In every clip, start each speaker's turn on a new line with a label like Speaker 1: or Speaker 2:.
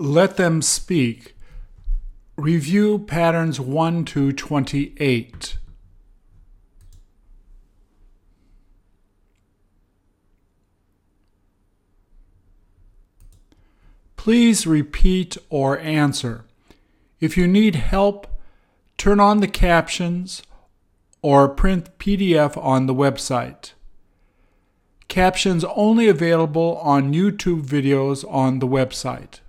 Speaker 1: Let them speak. Review patterns 1 to 28. Please repeat or answer. If you need help, turn on the captions or print PDF on the website. Captions only available on YouTube videos on the website.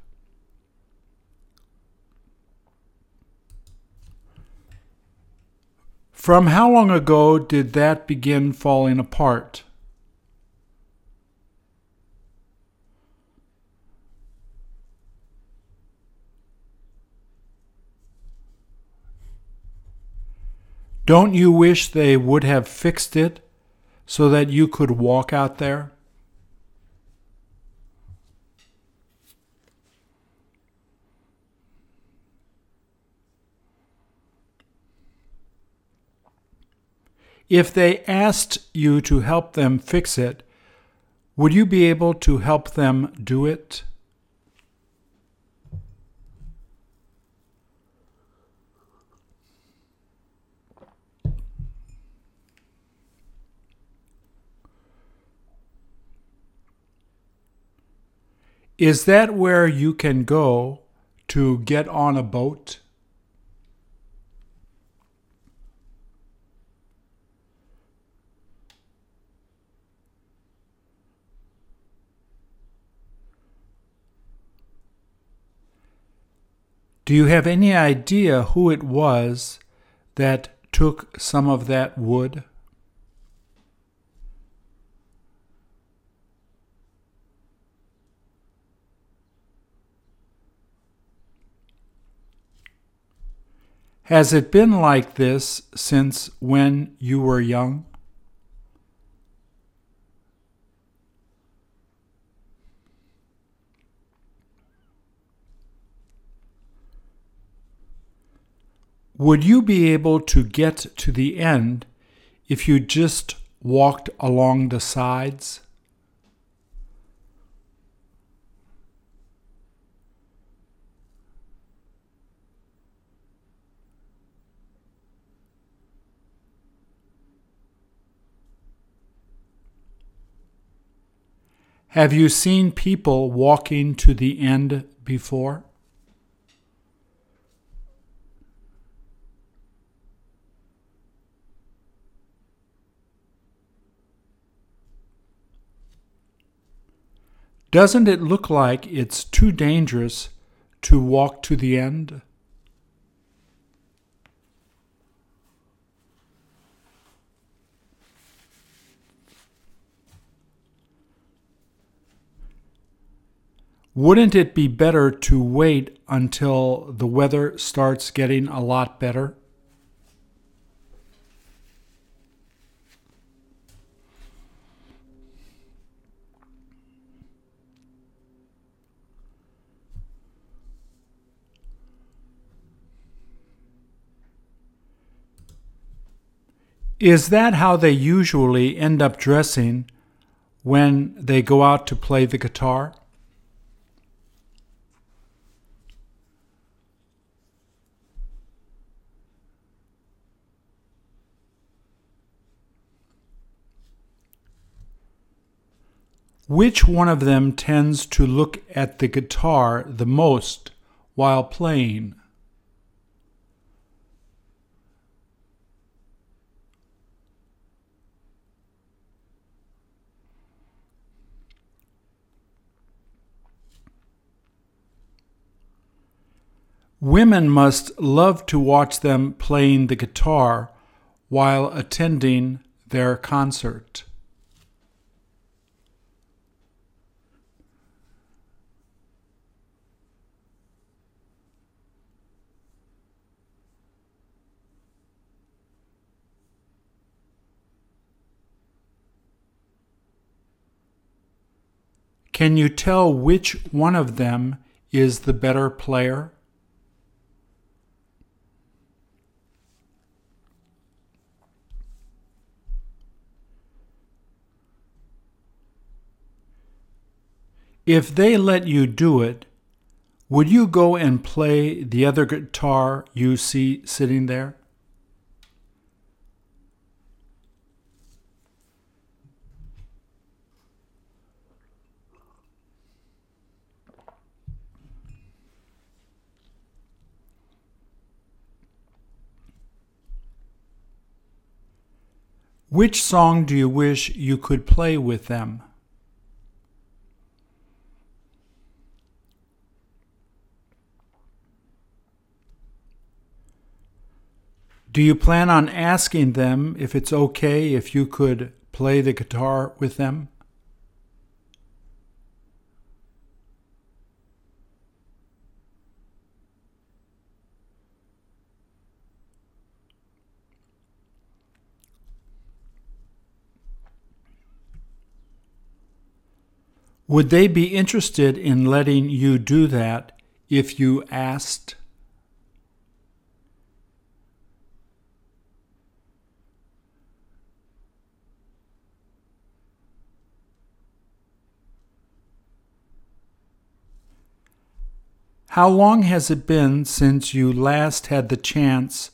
Speaker 1: From how long ago did that begin falling apart? Don't you wish they would have fixed it so that you could walk out there? If they asked you to help them fix it, would you be able to help them do it? Is that where you can go to get on a boat? Do you have any idea who it was that took some of that wood? Has it been like this since when you were young? Would you be able to get to the end if you just walked along the sides? Have you seen people walking to the end before? Doesn't it look like it's too dangerous to walk to the end? Wouldn't it be better to wait until the weather starts getting a lot better? Is that how they usually end up dressing when they go out to play the guitar? Which one of them tends to look at the guitar the most while playing? Women must love to watch them playing the guitar while attending their concert. Can you tell which one of them is the better player? If they let you do it, Would you go and play the other guitar you see sitting there? Which song do you wish you could play with them? Do you plan on asking them if it's okay if you could play the guitar with them? Would they be interested in letting you do that if you asked? How long has it been since you last had the chance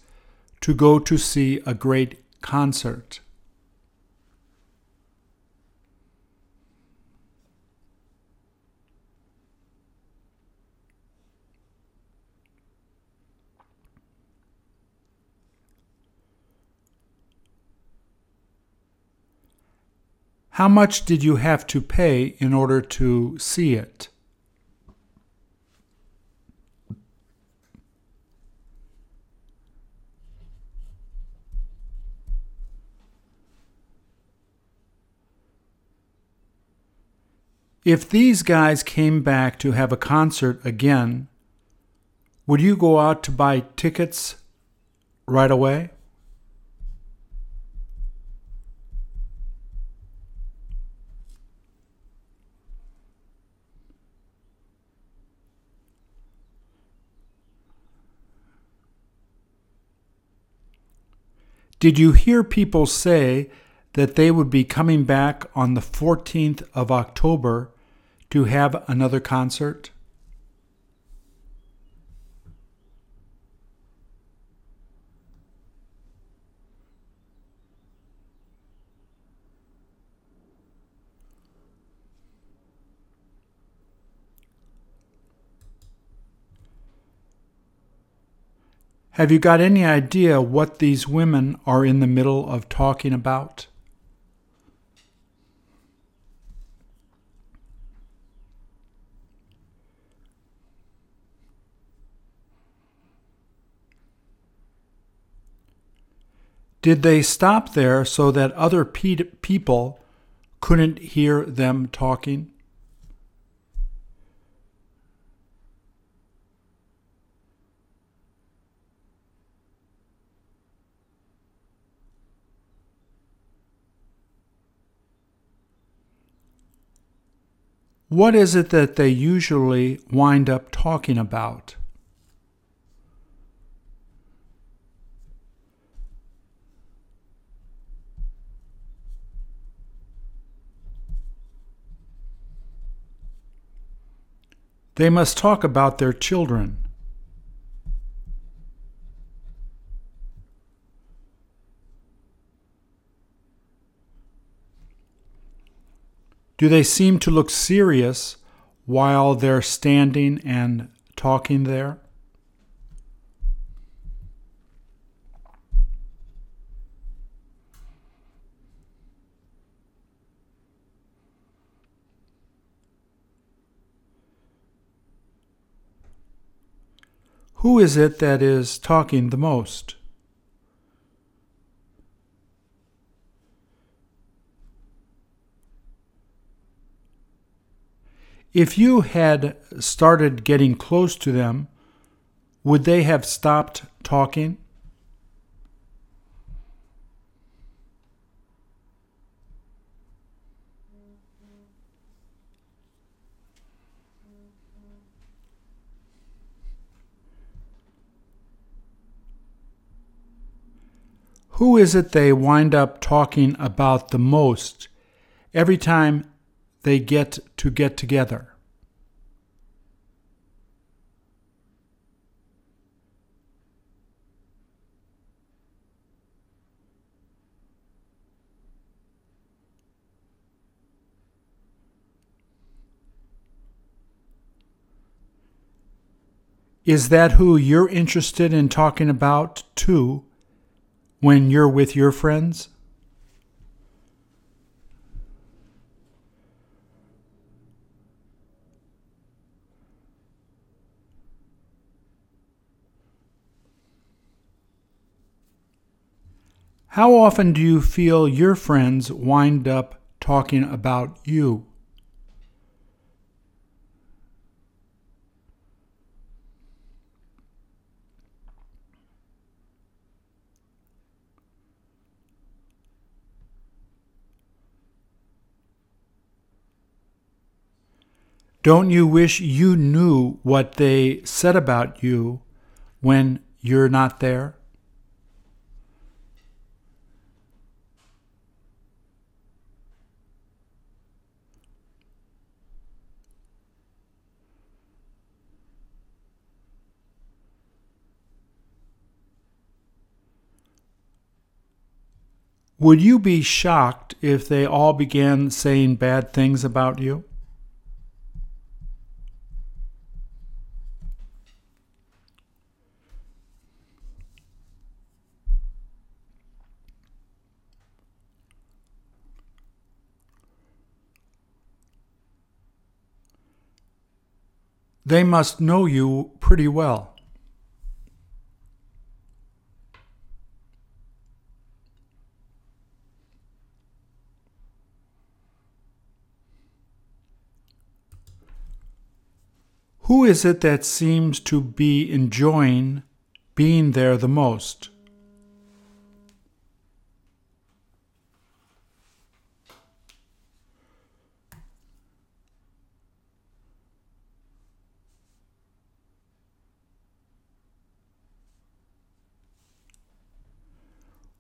Speaker 1: to go to see a great concert? How much did you have to pay in order to see it? If these guys came back to have a concert again, would you go out to buy tickets right away? Did you hear people say that they would be coming back on the 14th of October to have another concert? Have you got any idea what these women are in the middle of talking about? Did they stop there so that other pe- people couldn't hear them talking? What is it that they usually wind up talking about? They must talk about their children. Do they seem to look serious while they're standing and talking there? Who is it that is talking the most? If you had started getting close to them, would they have stopped talking? who is it they wind up talking about the most every time they get to get together? Is that who you're interested in talking about too when you're with your friends? How often do you feel your friends wind up talking about you? Don't you wish you knew what they said about you when you're not there? Would you be shocked if they all began saying bad things about you? They must know you pretty well. Who is it that seems to be enjoying being there the most?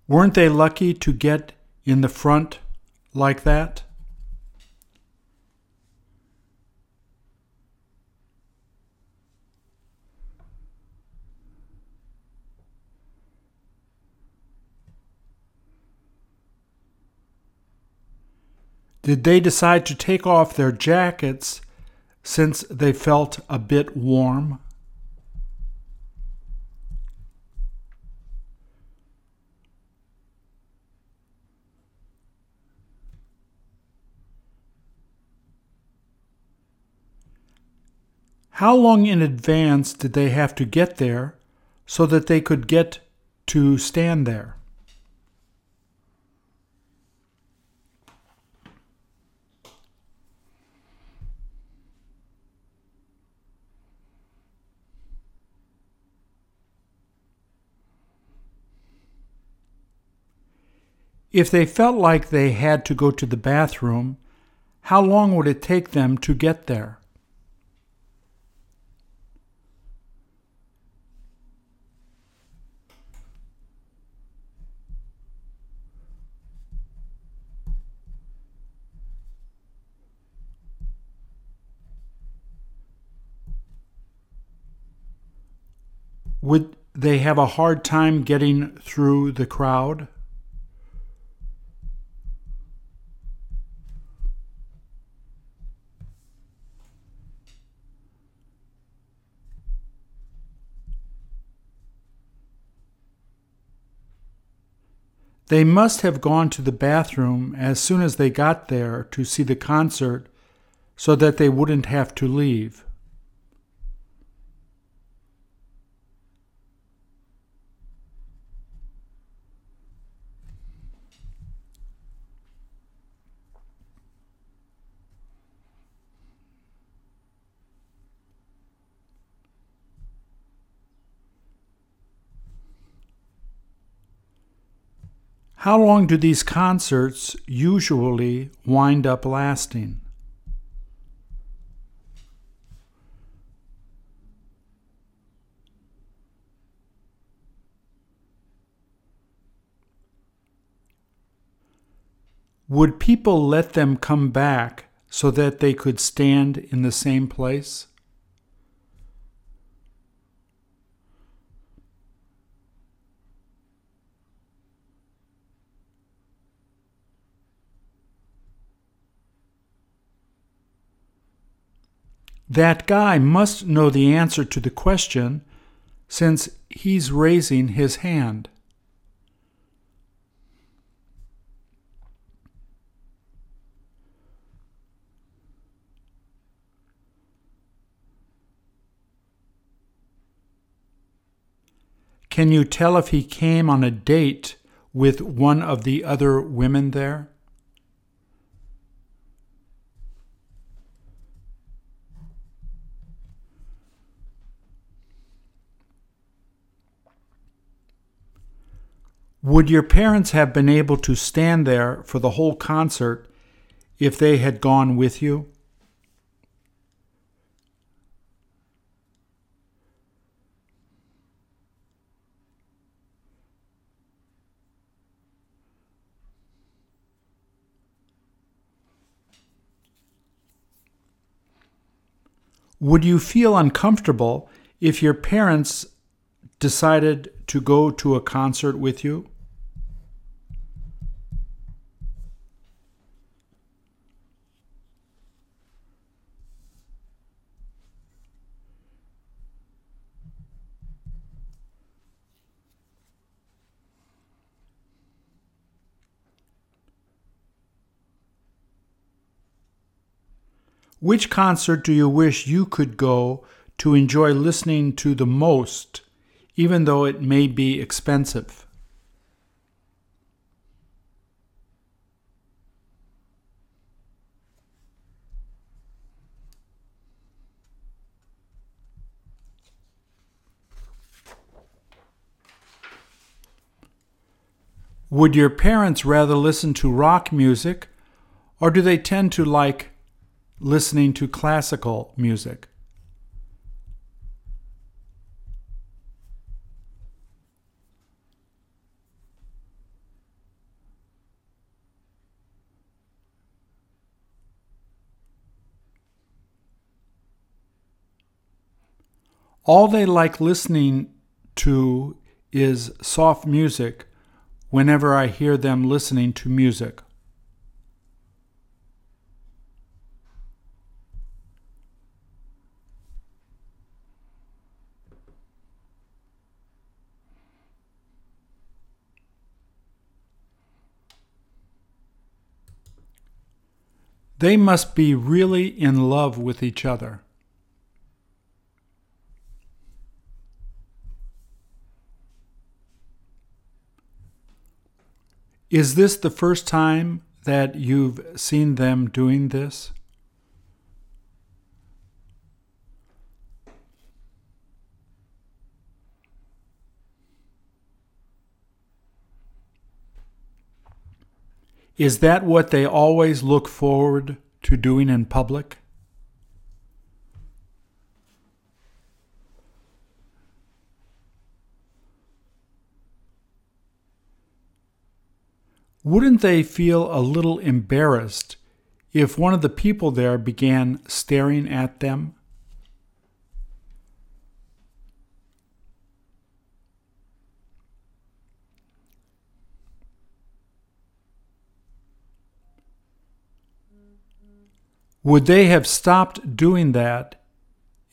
Speaker 1: Weren't they lucky to get in the front like that? Did they decide to take off their jackets since they felt a bit warm? How long in advance did they have to get there so that they could get to stand there? If they felt like they had to go to the bathroom, how long would it take them to get there? Would they have a hard time getting through the crowd? They must have gone to the bathroom as soon as they got there to see the concert so that they wouldn't have to leave. How long do these concerts usually wind up lasting? Would people let them come back so that they could stand in the same place? That guy must know the answer to the question since he's raising his hand. Can you tell if he came on a date with one of the other women there? Would your parents have been able to stand there for the whole concert if they had gone with you? Would you feel uncomfortable if your parents decided to go to a concert with you? Which concert do you wish you could go to enjoy listening to the most, even though it may be expensive? Would your parents rather listen to rock music, or do they tend to like listening to classical music. All they like listening to is soft music whenever I hear them listening to music. They must be really in love with each other. Is this the first time that you've seen them doing this? Is that what they always look forward to doing in public? Wouldn't they feel a little embarrassed if one of the people there began staring at them? Would they have stopped doing that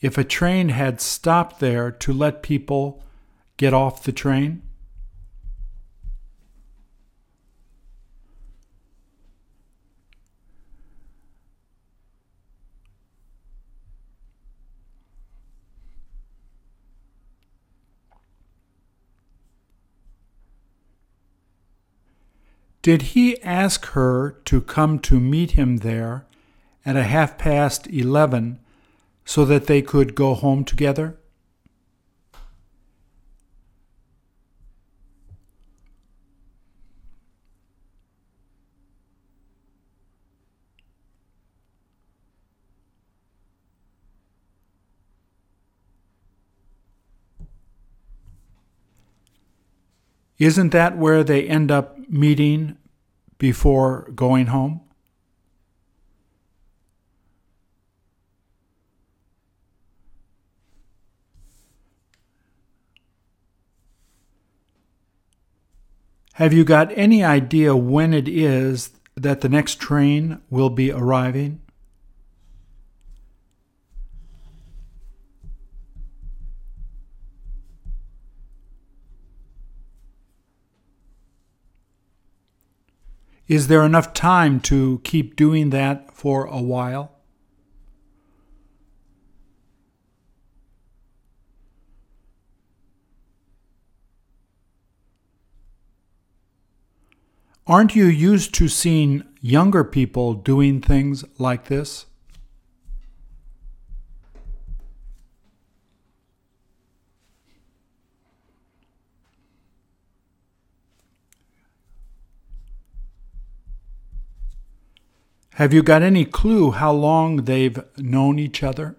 Speaker 1: if a train had stopped there to let people get off the train? Did he ask her to come to meet him there at a half past eleven so that they could go home together? Isn't that where they end up meeting before going home? Have you got any idea when it is that the next train will be arriving? Is there enough time to keep doing that for a while? Aren't you used to seeing younger people doing things like this? Have you got any clue how long they've known each other?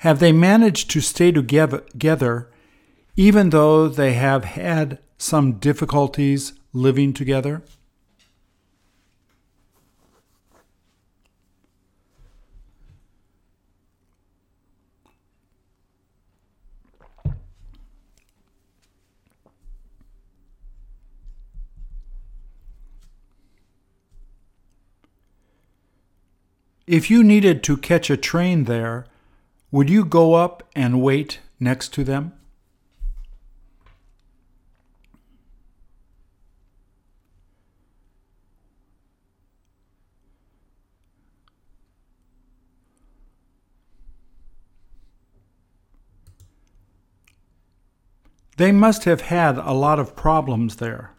Speaker 1: Have they managed to stay together even though they have had some difficulties living together? If you needed to catch a train there, would you go up and wait next to them? They must have had a lot of problems there.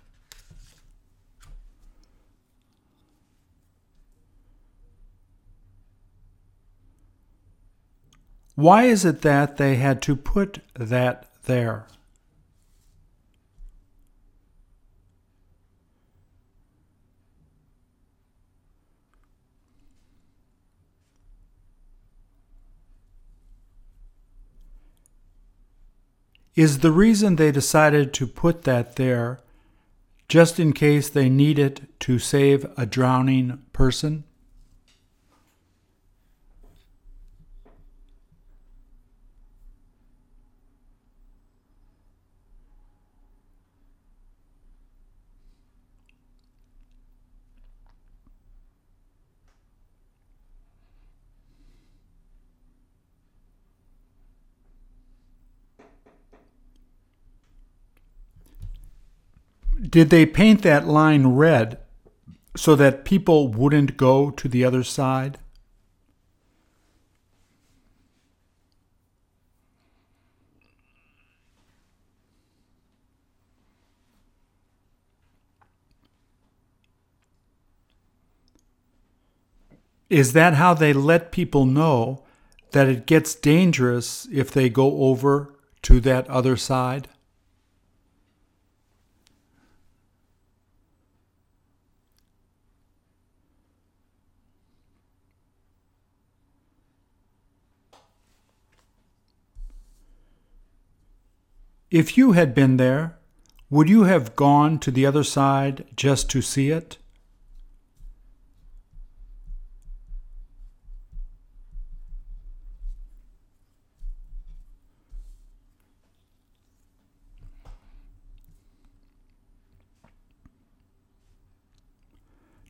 Speaker 1: Why is it that they had to put that there? Is the reason they decided to put that there just in case they need it to save a drowning person? Did they paint that line red so that people wouldn't go to the other side? Is that how they let people know that it gets dangerous if they go over to that other side? If you had been there, would you have gone to the other side just to see it?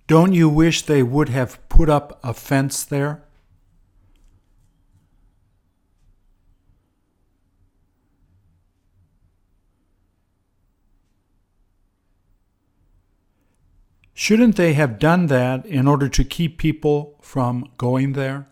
Speaker 1: Don't you wish they would have put up a fence there? Shouldn't they have done that in order to keep people from going there?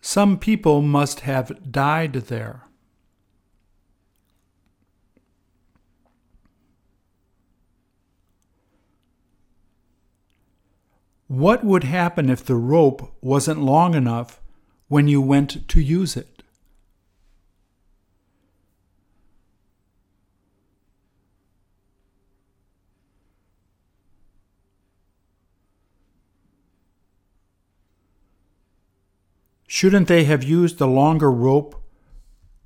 Speaker 1: Some people must have died there. What would happen if the rope wasn't long enough when you went to use it? Shouldn't they have used a longer rope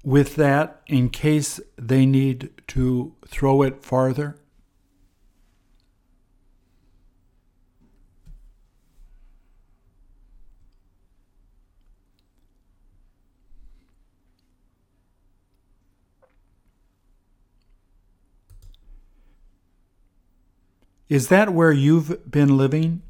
Speaker 1: with that in case they need to throw it farther? Is that where you've been living?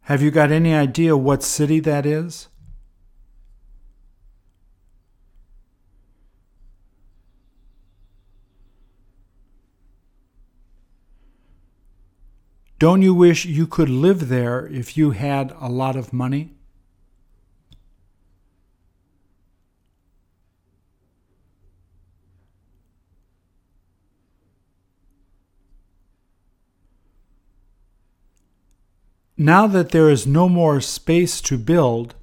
Speaker 1: Have you got any idea what city that is? Don't you wish you could live there if you had a lot of money? Now that there is no more space to build,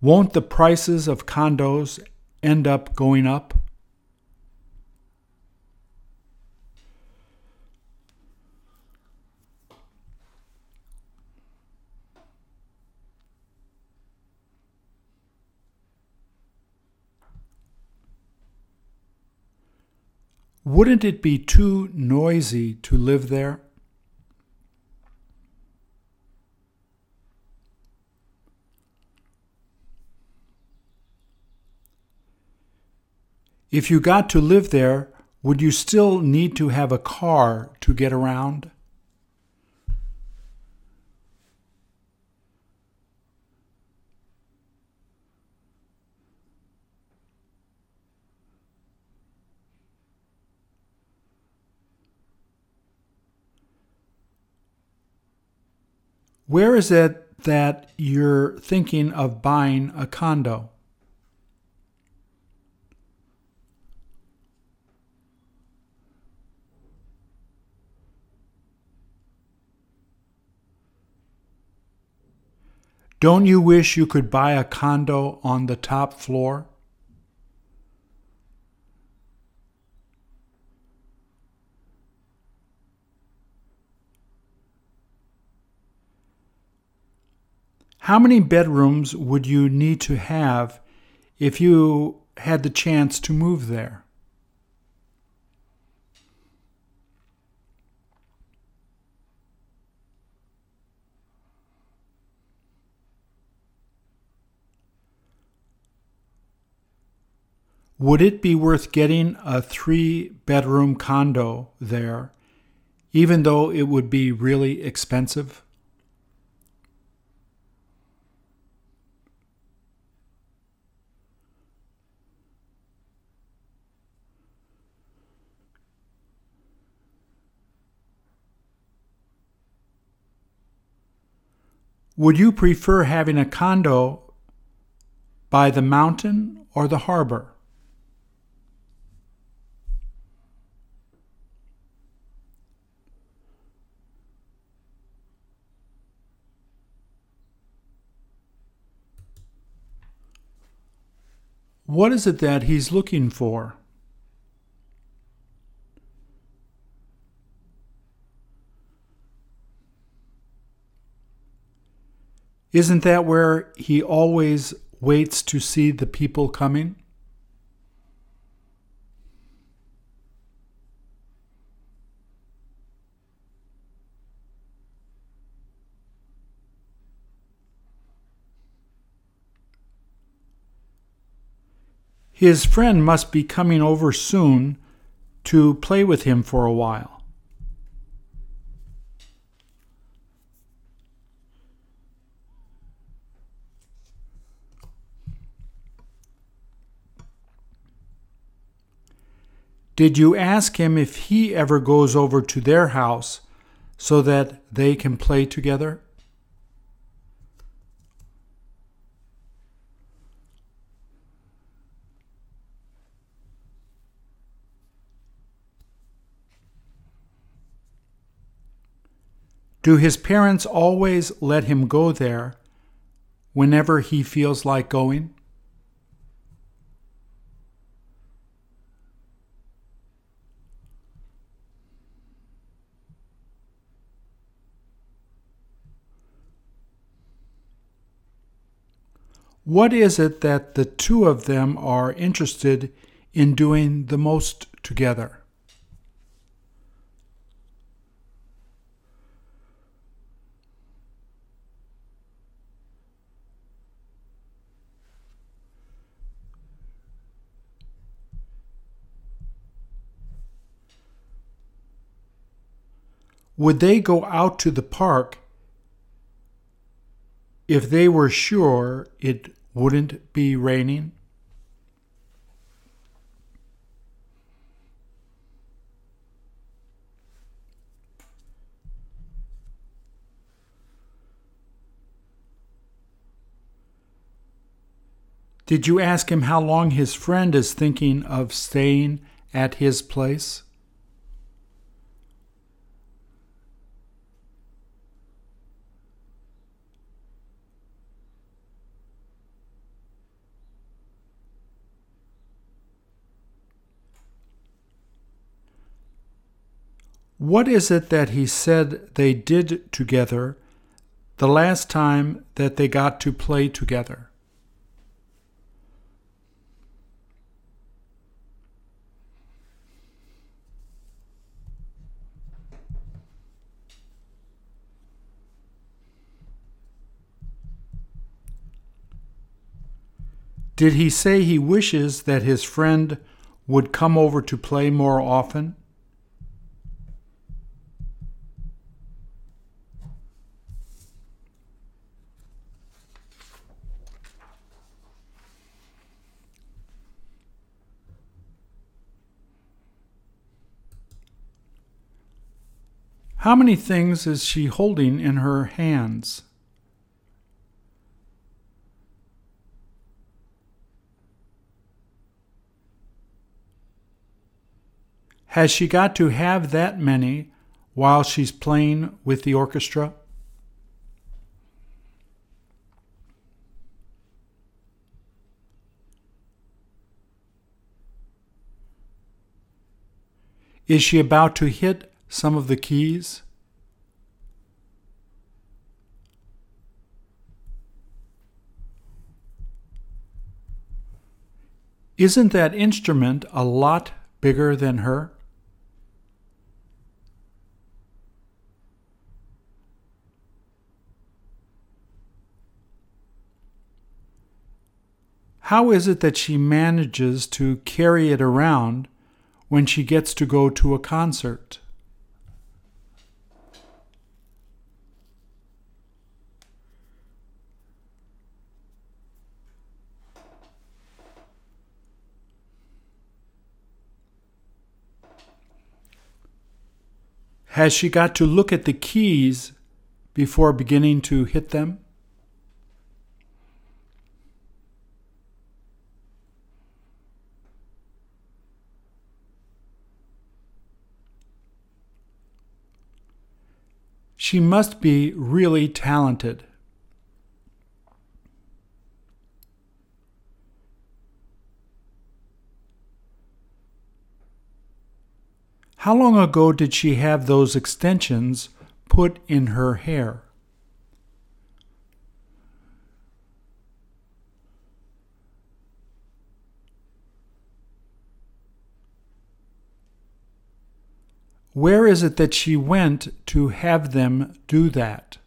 Speaker 1: won't the prices of condos end up going up? Wouldn't it be too noisy to live there? If you got to live there, would you still need to have a car to get around? Where is it that you're thinking of buying a condo? Don't you wish you could buy a condo on the top floor? How many bedrooms would you need to have if you had the chance to move there? Would it be worth getting a three bedroom condo there, even though it would be really expensive? Would you prefer having a condo by the mountain or the harbor? What is it that he's looking for? Isn't that where he always waits to see the people coming? His friend must be coming over soon to play with him for a while. Did you ask him if he ever goes over to their house so that they can play together? Do his parents always let him go there whenever he feels like going? What is it that the two of them are interested in doing the most together? Would they go out to the park if they were sure it wouldn't be raining? Did you ask him how long his friend is thinking of staying at his place? What is it that he said they did together the last time that they got to play together? Did he say he wishes that his friend would come over to play more often? How many things is she holding in her hands? Has she got to have that many while she's playing with the orchestra? Is she about to hit some of the keys? Isn't that instrument a lot bigger than her? How is it that she manages to carry it around when she gets to go to a concert? Has she got to look at the keys before beginning to hit them? She must be really talented. How long ago did she have those extensions put in her hair? Where is it that she went to have them do that?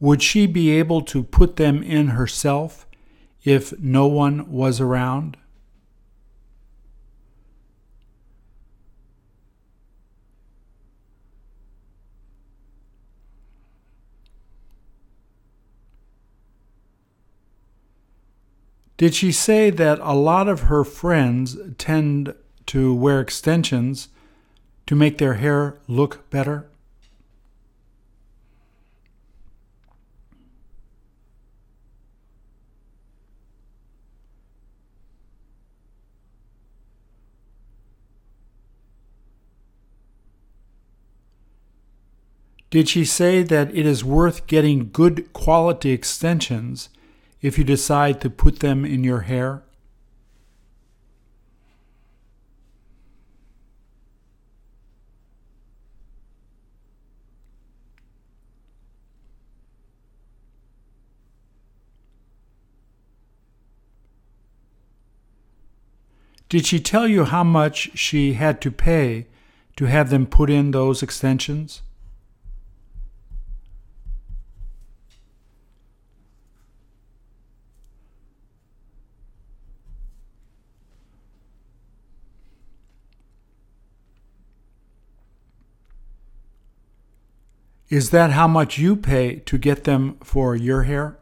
Speaker 1: Would she be able to put them in herself if no one was around? Did she say that a lot of her friends tend to wear extensions to make their hair look better? Did she say that it is worth getting good quality extensions if you decide to put them in your hair? Did she tell you how much she had to pay to have them put in those extensions? Is that how much you pay to get them for your hair?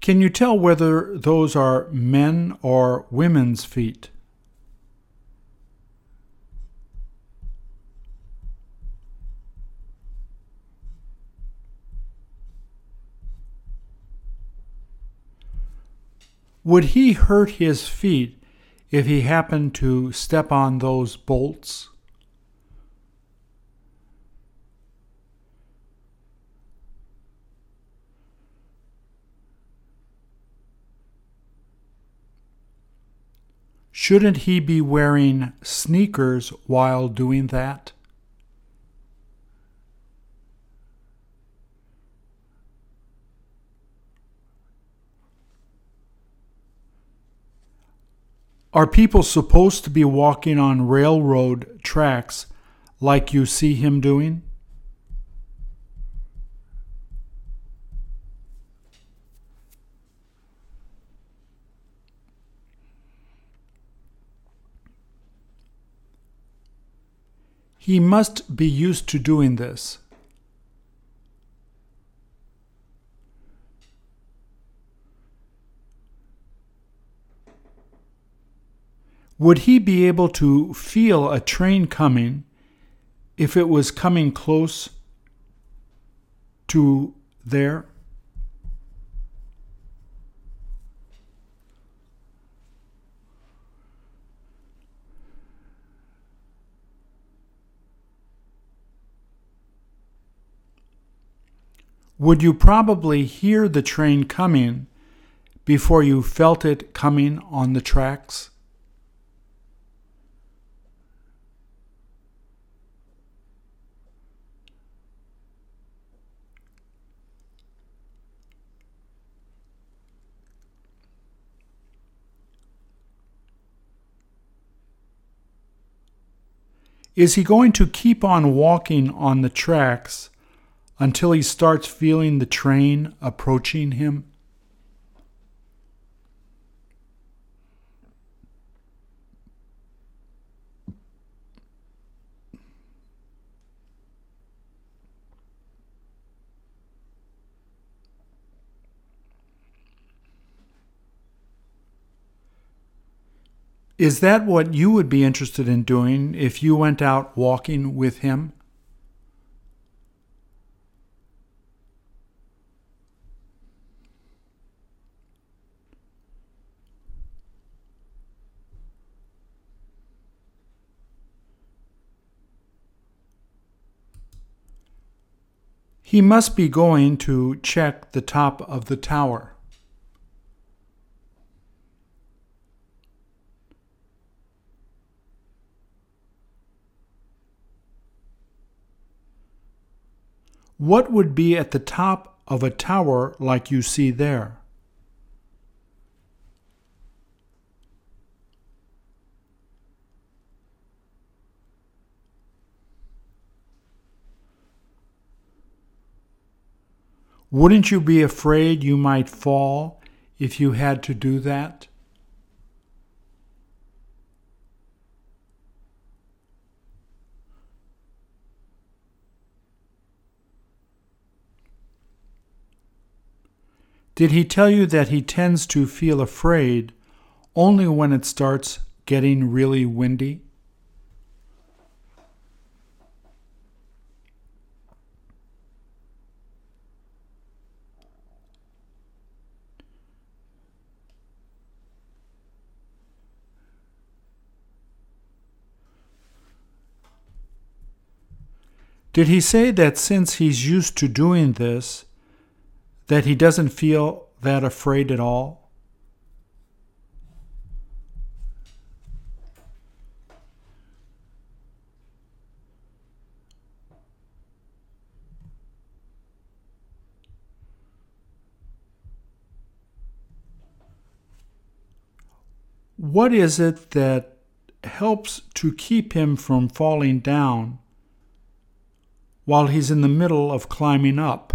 Speaker 1: Can you tell whether those are men or women's feet? Would he hurt his feet if he happened to step on those bolts? Shouldn't he be wearing sneakers while doing that? Are people supposed to be walking on railroad tracks like you see him doing? He must be used to doing this. Would he be able to feel a train coming if it was coming close to there? Would you probably hear the train coming before you felt it coming on the tracks? Is he going to keep on walking on the tracks until he starts feeling the train approaching him? Is that what you would be interested in doing if you went out walking with him? He must be going to check the top of the tower. What would be at the top of a tower like you see there? Wouldn't you be afraid you might fall if you had to do that? Did he tell you that he tends to feel afraid only when it starts getting really windy? Did he say that since he's used to doing this, that he doesn't feel that afraid at all? What is it that helps to keep him from falling down while he's in the middle of climbing up.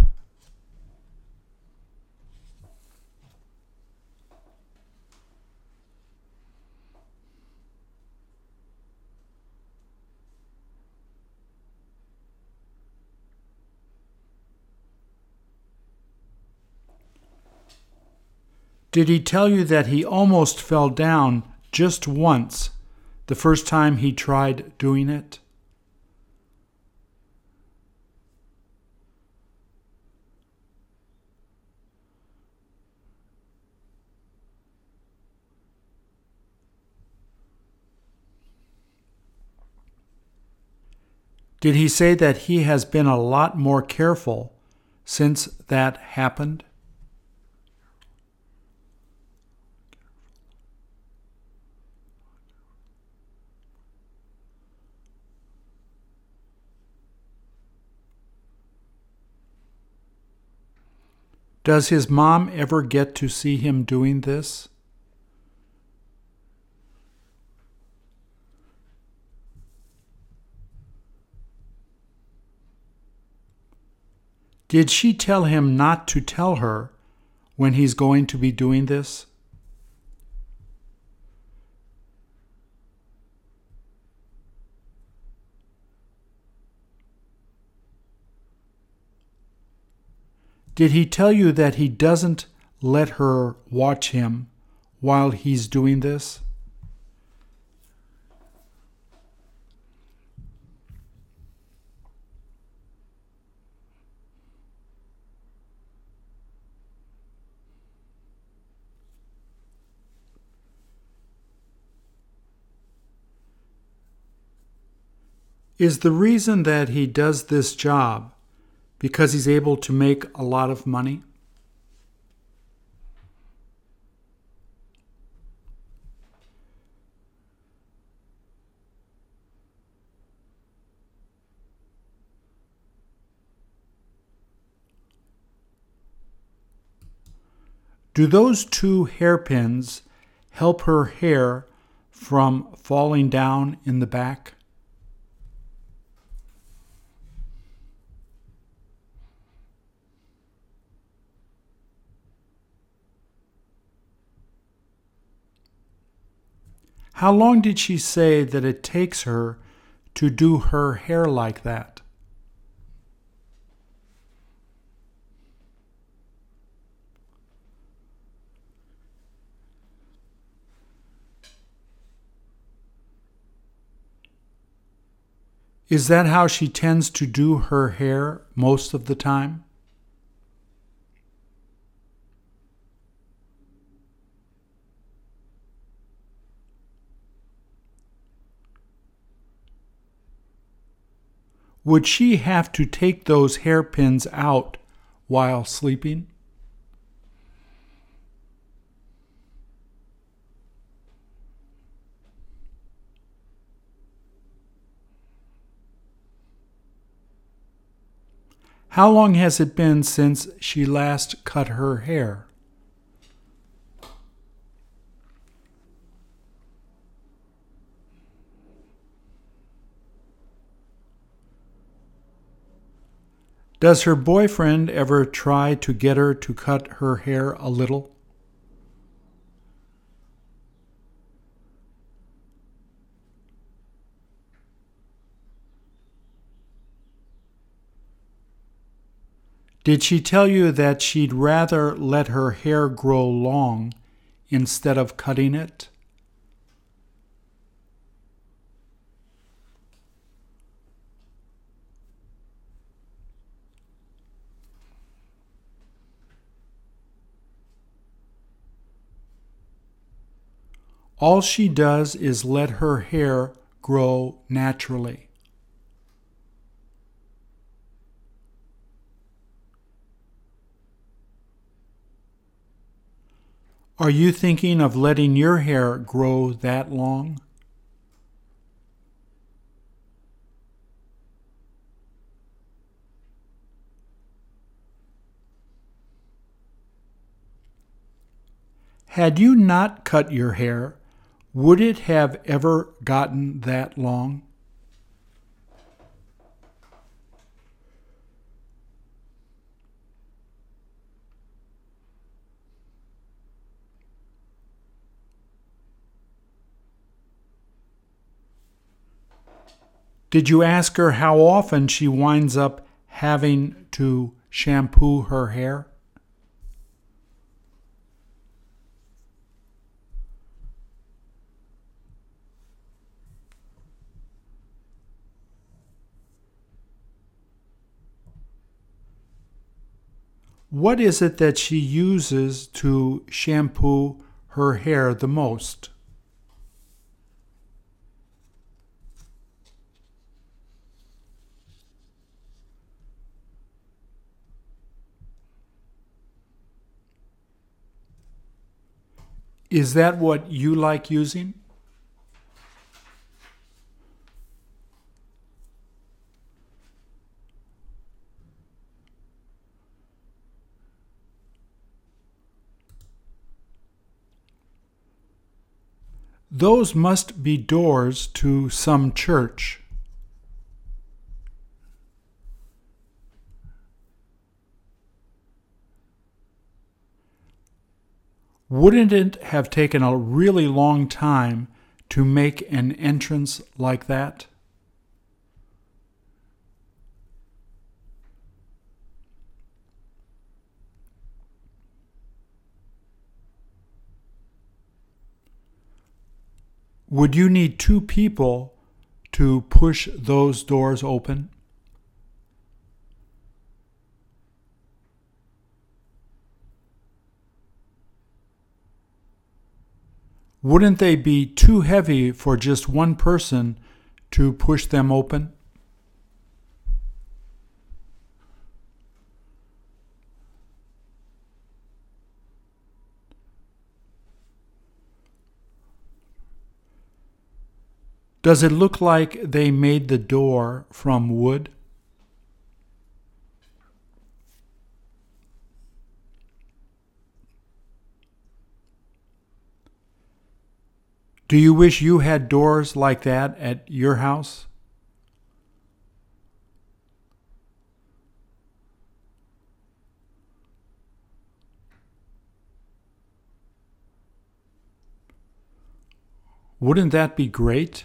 Speaker 1: Did he tell you that he almost fell down just once the first time he tried doing it? Did he say that he has been a lot more careful since that happened? Does his mom ever get to see him doing this? Did she tell him not to tell her when he's going to be doing this? Did he tell you that he doesn't let her watch him while he's doing this? Is the reason that he does this job because he's able to make a lot of money? Do those two hairpins help her hair from falling down in the back? How long did she say that it takes her to do her hair like that? Is that how she tends to do her hair most of the time? Would she have to take those hairpins out while sleeping? How long has it been since she last cut her hair? Does her boyfriend ever try to get her to cut her hair a little? Did she tell you that she'd rather let her hair grow long instead of cutting it? All she does is let her hair grow naturally. Are you thinking of letting your hair grow that long? Had you not cut your hair, would it have ever gotten that long? Did you ask her how often she winds up having to shampoo her hair? What is it that she uses to shampoo her hair the most? Is that what you like using? Those must be doors to some church. Wouldn't it have taken a really long time to make an entrance like that? Would you need two people to push those doors open? Wouldn't they be too heavy for just one person to push them open? Does it look like they made the door from wood? Do you wish you had doors like that at your house? Wouldn't that be great?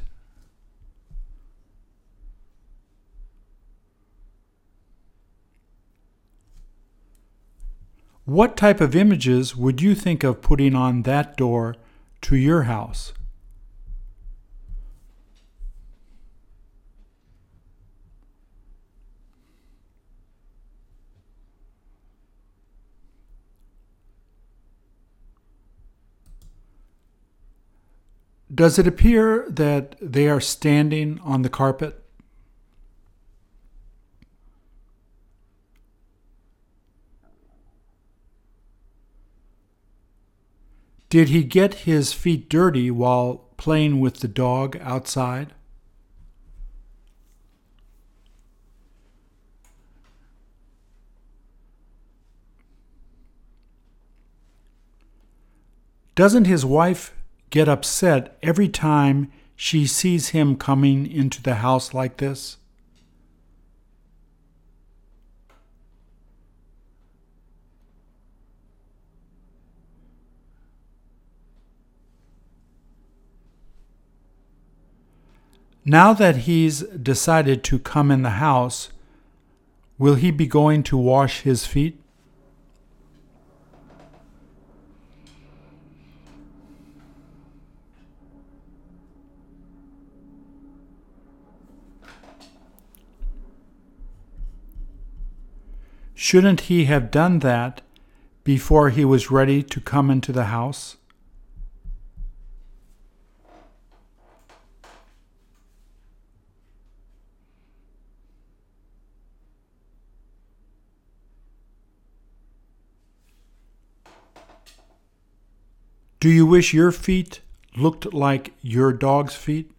Speaker 1: What type of images would you think of putting on that door to your house? Does it appear that they are standing on the carpet? Did he get his feet dirty while playing with the dog outside? Doesn't his wife get upset every time she sees him coming into the house like this? Now that he's decided to come in the house, will he be going to wash his feet? Shouldn't he have done that before he was ready to come into the house? Do you wish your feet looked like your dog's feet?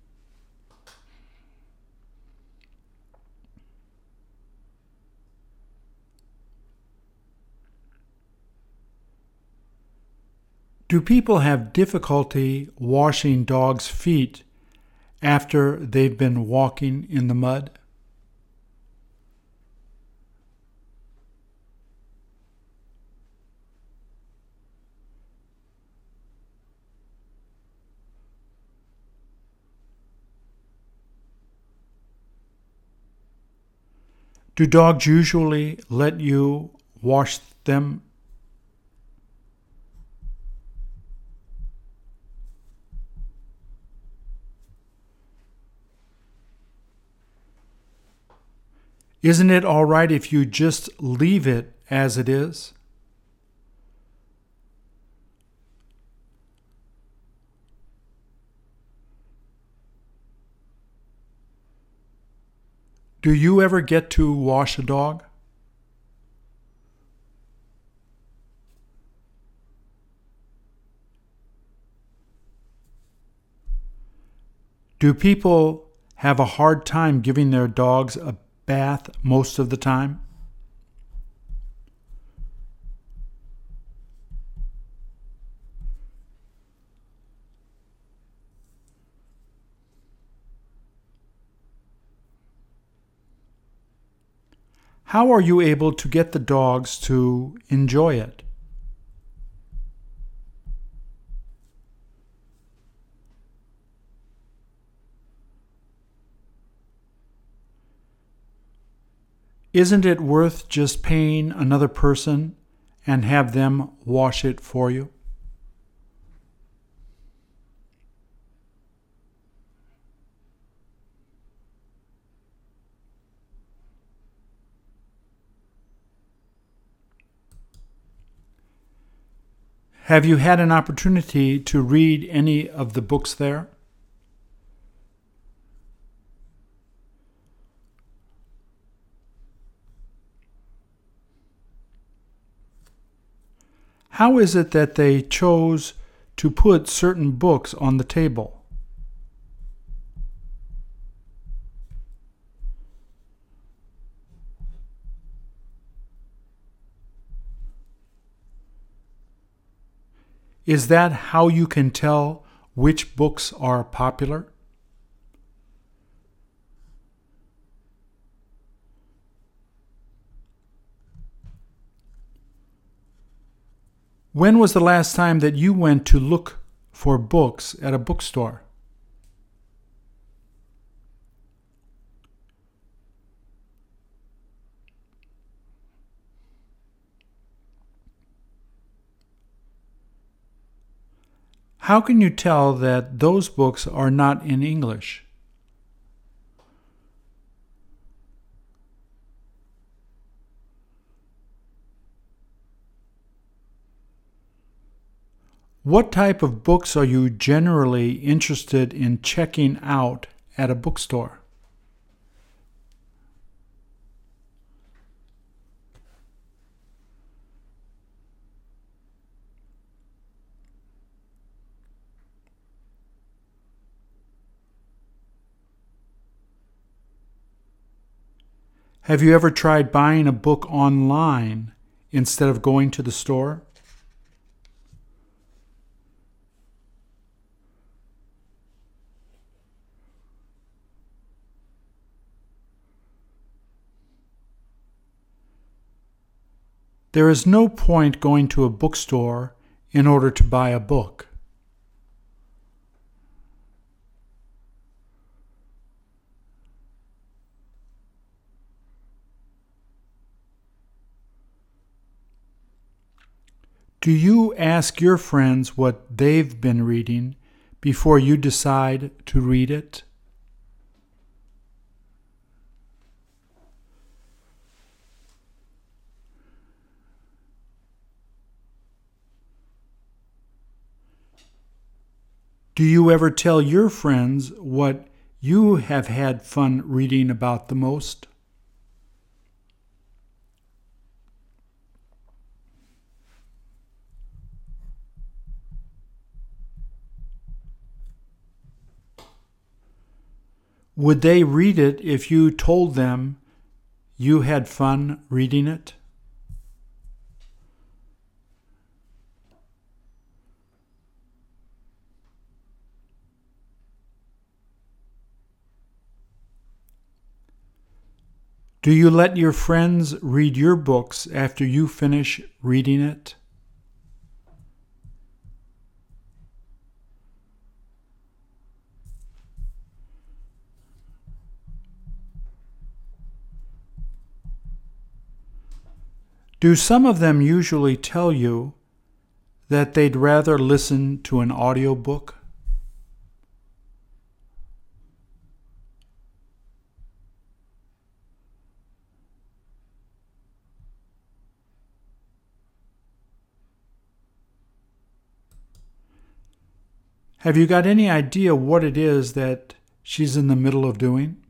Speaker 1: Do people have difficulty washing dogs' feet after they've been walking in the mud? Do dogs usually let you wash them? Isn't it all right if you just leave it as it is? Do you ever get to wash a dog? Do people have a hard time giving their dogs a bath most of the time? How are you able to get the dogs to enjoy it? Isn't it worth just paying another person and have them wash it for you? Have you had an opportunity to read any of the books there? How is it that they chose to put certain books on the table? Is that how you can tell which books are popular? When was the last time that you went to look for books at a bookstore? How can you tell that those books are not in English? What type of books are you generally interested in checking out at a bookstore? Have you ever tried buying a book online instead of going to the store? There is no point going to a bookstore in order to buy a book. Do you ask your friends what they've been reading before you decide to read it? Do you ever tell your friends what you have had fun reading about the most? Would they read it if you told them you had fun reading it? Do you let your friends read your books after you finish reading it? Do some of them usually tell you that they'd rather listen to an audiobook? Have you got any idea what it is that she's in the middle of doing?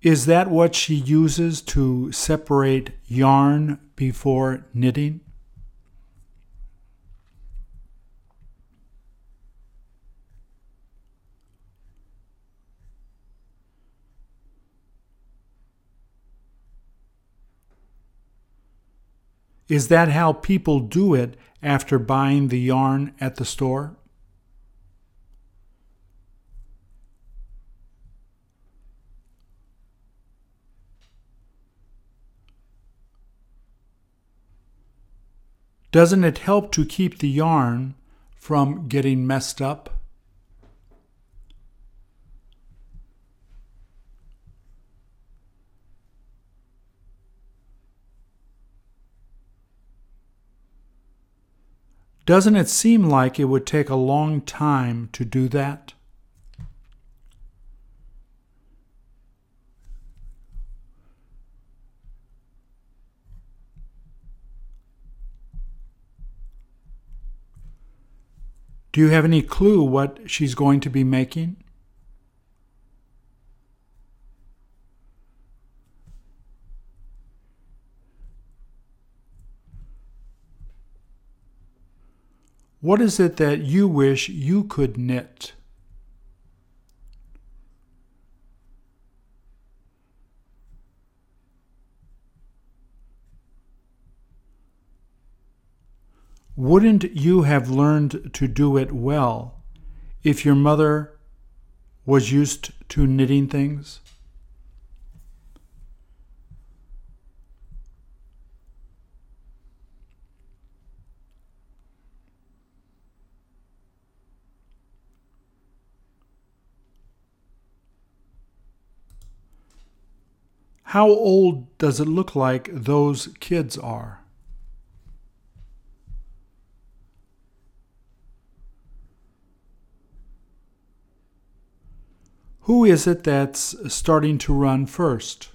Speaker 1: Is that what she uses to separate yarn before knitting? Is that how people do it after buying the yarn at the store? Doesn't it help to keep the yarn from getting messed up? Doesn't it seem like it would take a long time to do that? Do you have any clue what she's going to be making? What is it that you wish you could knit? Wouldn't you have learned to do it well if your mother was used to knitting things? How old does it look like those kids are? Who is it that's starting to run first?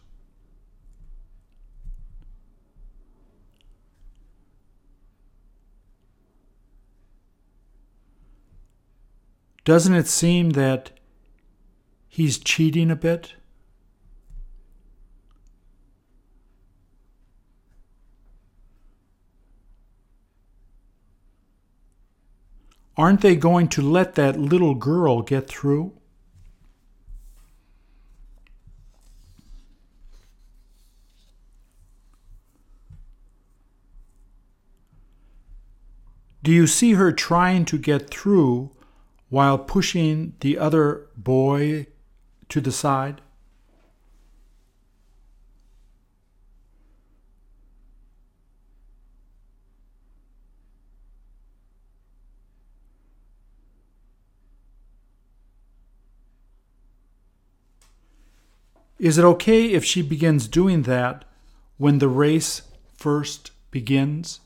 Speaker 1: Doesn't it seem that he's cheating a bit? Aren't they going to let that little girl get through? Do you see her trying to get through while pushing the other boy to the side? Is it okay if she begins doing that when the race first begins?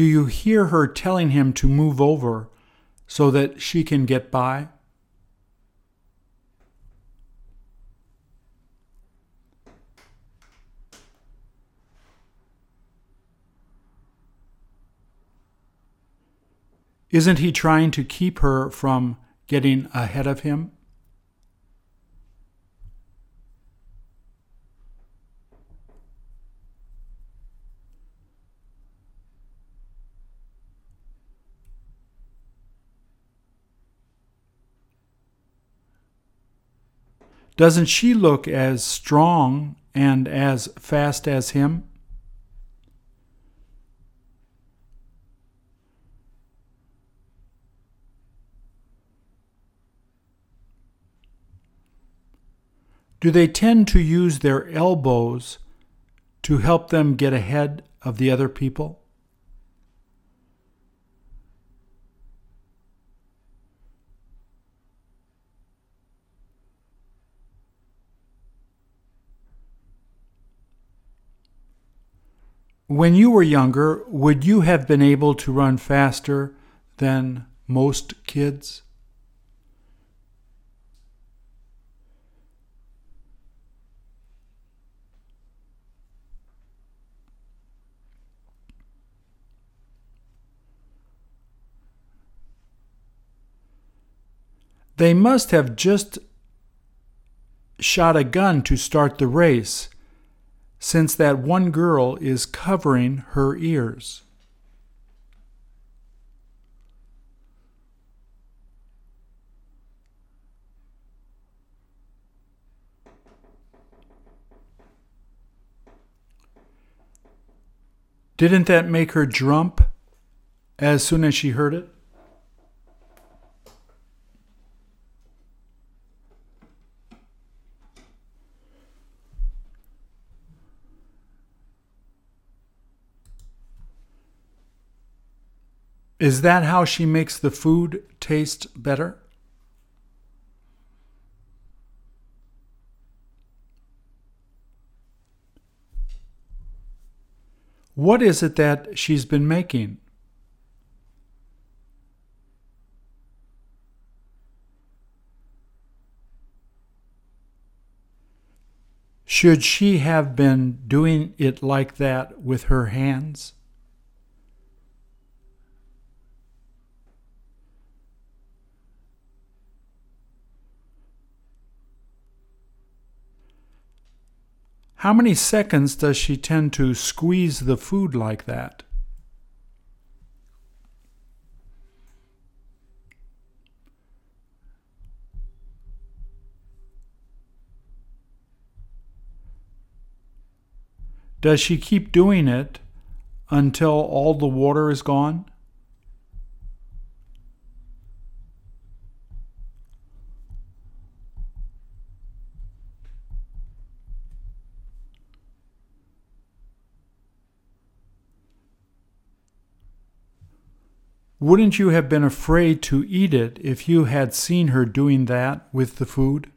Speaker 1: Do you hear her telling him to move over so that she can get by? Isn't he trying to keep her from getting ahead of him? Doesn't she look as strong and as fast as him? Do they tend to use their elbows to help them get ahead of the other people? When you were younger, would you have been able to run faster than most kids? They must have just shot a gun to start the race, since that one girl is covering her ears. Didn't that make her jump as soon as she heard it? Is that how she makes the food taste better? What is it that she's been making? Should she have been doing it like that with her hands? How many seconds does she tend to squeeze the food like that? Does she keep doing it until all the water is gone? Wouldn't you have been afraid to eat it if you had seen her doing that with the food?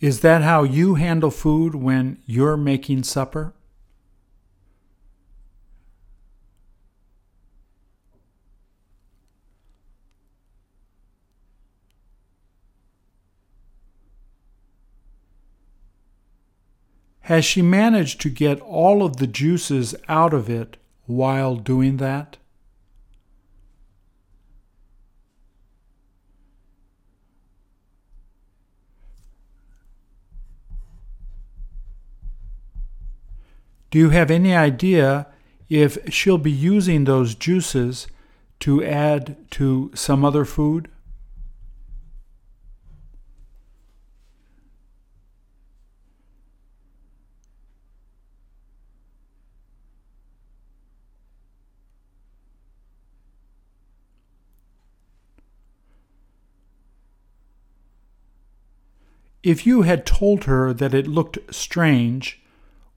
Speaker 1: Is that how you handle food when you're making supper? Has she managed to get all of the juices out of it while doing that? Do you have any idea if she'll be using those juices to add to some other food? If you had told her that it looked strange,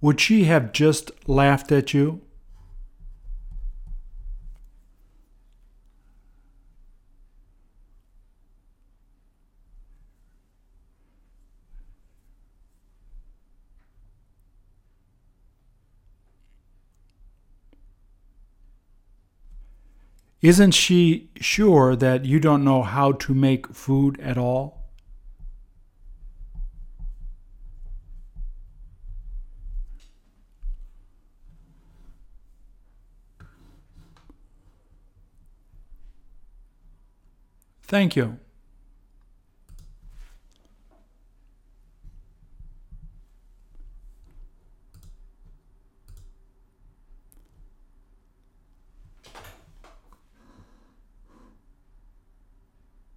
Speaker 1: would she have just laughed at you? Isn't she sure that you don't know how to make food at all? Thank you.